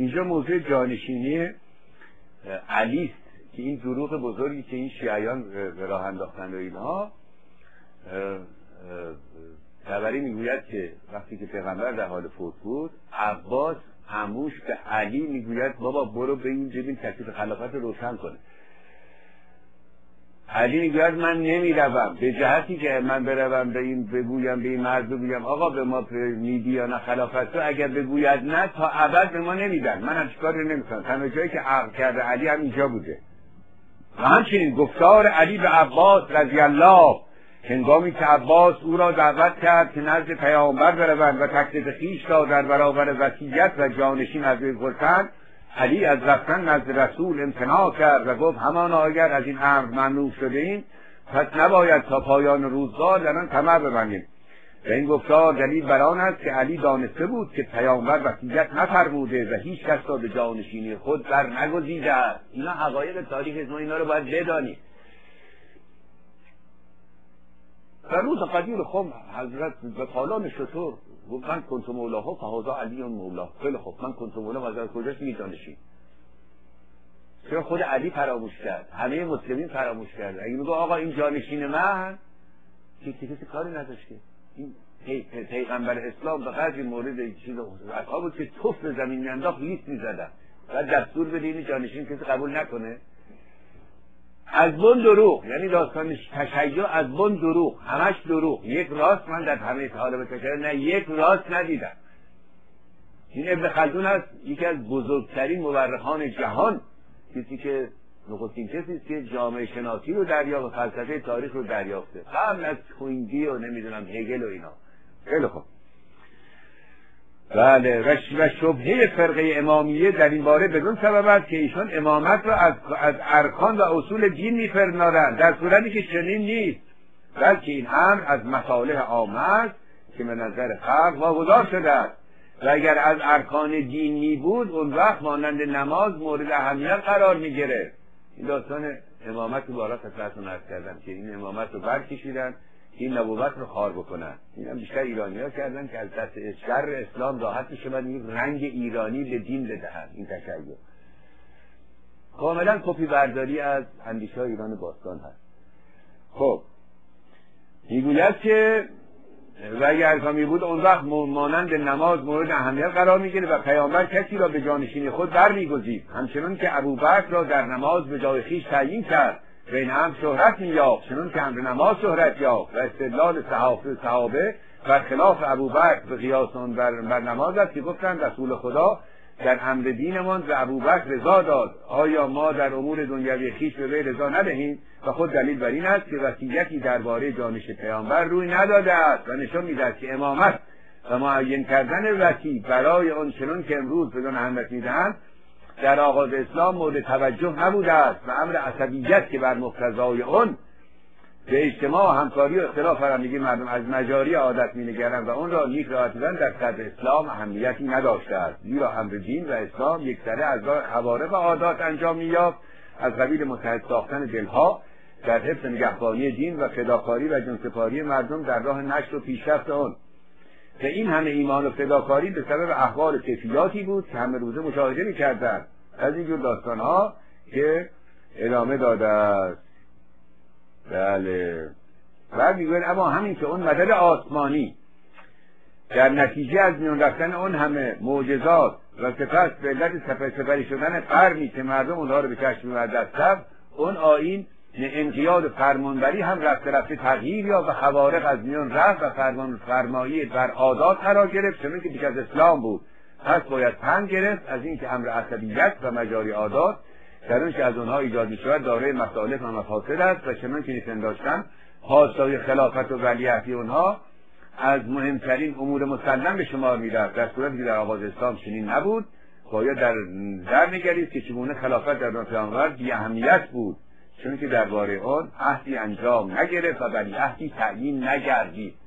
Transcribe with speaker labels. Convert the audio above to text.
Speaker 1: اینجا موضوع جانشینی علی است که این دروغ بزرگی که این شیعیان به راه انداختن و اینها تبری می‌گوید که وقتی که پیغمبر در حال فوت بود عباس هموش به علی می‌گوید بابا برو به این ببین تکلیف خلافت روشن کنه. علی می‌گوید من نمی‌روم. به جهتی که من بروم به این بگویم به این مرد بگویم آقا به ما میدی یا نه خلافت تو اگر بگوید نه تا ابد به ما نمیدن. من هم چیکار نمی‌کنم. تنها جایی که عقل کرده علی هم اینجا بوده. و همچنین گفتار علی به عباس رضی الله هنگامی که عباس او را دعوت کرد که نزد پیامبر بروند و تکلیف خویش را در برابر وصیت و جانشین از وی علی از رفتن نزد رسول امتناع کرد و گفت همان اگر از این امر ممنوع شده این پس نباید تا پایان روزگار در آن طمع ببندیم. و این گفتار دلیل بر آن است که علی دانسته بود که پیامبر وصیت نفرموده و هیچ کس را به جانشینی خود بر نگزیده است. اینا حقایق تاریخ ما اینا رو باید بدانیم. در روز قدیر خم حضرت به پالان شطور گفت من کنت مولاه فهذا علی مولا. خیلی خوب. من کنت مولا از کجاست میگه دانشین چرا خود علی فراموش کرد؟ همه مسلمین فراموش کرد. اگه میگه آقا این جانشین من که کسی کاری نداشت که. این پیغمبر اسلام به قدری مورد چیز اصحاب که توف به زمین میانداخت لیست می‌زدن. و دستور بده این جانشین کسی قبول نکنه. از بن دروغ. یعنی داستان تشیع از بن دروغ. همش دروغ. یک راست من در همه طالب تشیع نه یک راست ندیدم. این ابن خلدون هست یکی از بزرگترین مورخان جهان. کسی که نخستین کسی است که جامعه شناسی رو دریا و فلسفه تاریخ رو دریافته. قبل از خوینگی و نمی‌دونم هگل و اینا. خیلی خوب. بله و شبهه فرقه امامیه در این باره بدون سبب است که ایشان امامت را از, از ارکان و اصول دین میپرنارند در صورتی که چنین نیست. بلکه این امر از مصالح عامه است که به نظر خلق واگذار شده است. و اگر از ارکان دینی بود اون وقت مانند نماز مورد اهمیت قرار می‌گرفت. این داستان امامت رو بارا خدمتتون عرض کردم که این امامت رو برکشیدن. این نبوت رو خار بکنن. این هم بیشتر ایرانی ها کردن که از دست شر اسلام راحت میشه این رنگ ایرانی به دین بدهن. این تشیع. کاملا کپی برداری از اندیشه ایران باستان هست. خب. می‌گوید که و اگر ارکامی بود اون وقت مانند نماز مورد اهمیت قرار می‌گیره و پیامبر کسی را به جانشین خود برمیگزید. همچنان که ابوبکر را در نماز به جای خویش تعیین کرد. و این هم شهرت مییافت چنون که امر نماز شهرت یافت و استدلال صحابه صحابه خلاف ابوبکر به قیاس آن بر, بر نماز است که گفتند رسول خدا در امر دینمان به ابوبکر رضا داد. آیا ما در امور دنیوی خیش به وی رضا ندهیم؟ و خود دلیل بر این است که وصیتی درباره جانش پیامبر روی نداده است و نشان می‌دهد که امامت و معین کردن وسیع برای آن چنان که امروز بدان اهمیت می‌دهند در آغاز اسلام مورد توجه نبوده است و امر عصبیت که بر مقتضای اون به اجتماع و همکاری و اختلاف فرهنگی مردم از مجاری عادت مینگرند و اون را نیک رعایت در صدر اسلام اهمیتی نداشته است. زیرا امر دین و اسلام یکسره از خوارق عادات انجام مییافت. از قبیل متحد ساختن دلها در حفظ نگهبانی دین و فداکاری و جنسپاری مردم در راه نشر و پیشرفت آن که این همه ایمان و فداکاری به سبب احوال کیفیاتی بود که همه روزه مشاهده می‌کردند. از اینجور داستان ها که ادامه داده است. بله. بعد می‌گوید اما همین که اون مدد آسمانی در نتیجه از میان رفتن اون همه معجزات و سپس به علت سپری شدن قرنی که مردم اونها رو به چشم می‌برد اون آین انقیاد فرمانبری هم رفته رفته تغییر یا و خوارق از میان رفت و فرمان فرمایی بر عادات قرار گرفت چون که از اسلام بود. پس باید پند گرفت از اینکه امر عصبیت و مجاری عادات در که از اونها ایجاد می شود دارای مصالح و مفاسد است و چنان که داشتن پاسداری خلافت و ولیعهدی اونها از مهمترین امور مسلم به شمار می‌رفت. در صورتی که در آغاز اسلام چنین نبود باید در در نگرید که چگونه خلافت در پیامبر بی اهمیت بود. چون که درباره آن عهدی انجام نگرفت و ولیعهدی تعیین نگردید.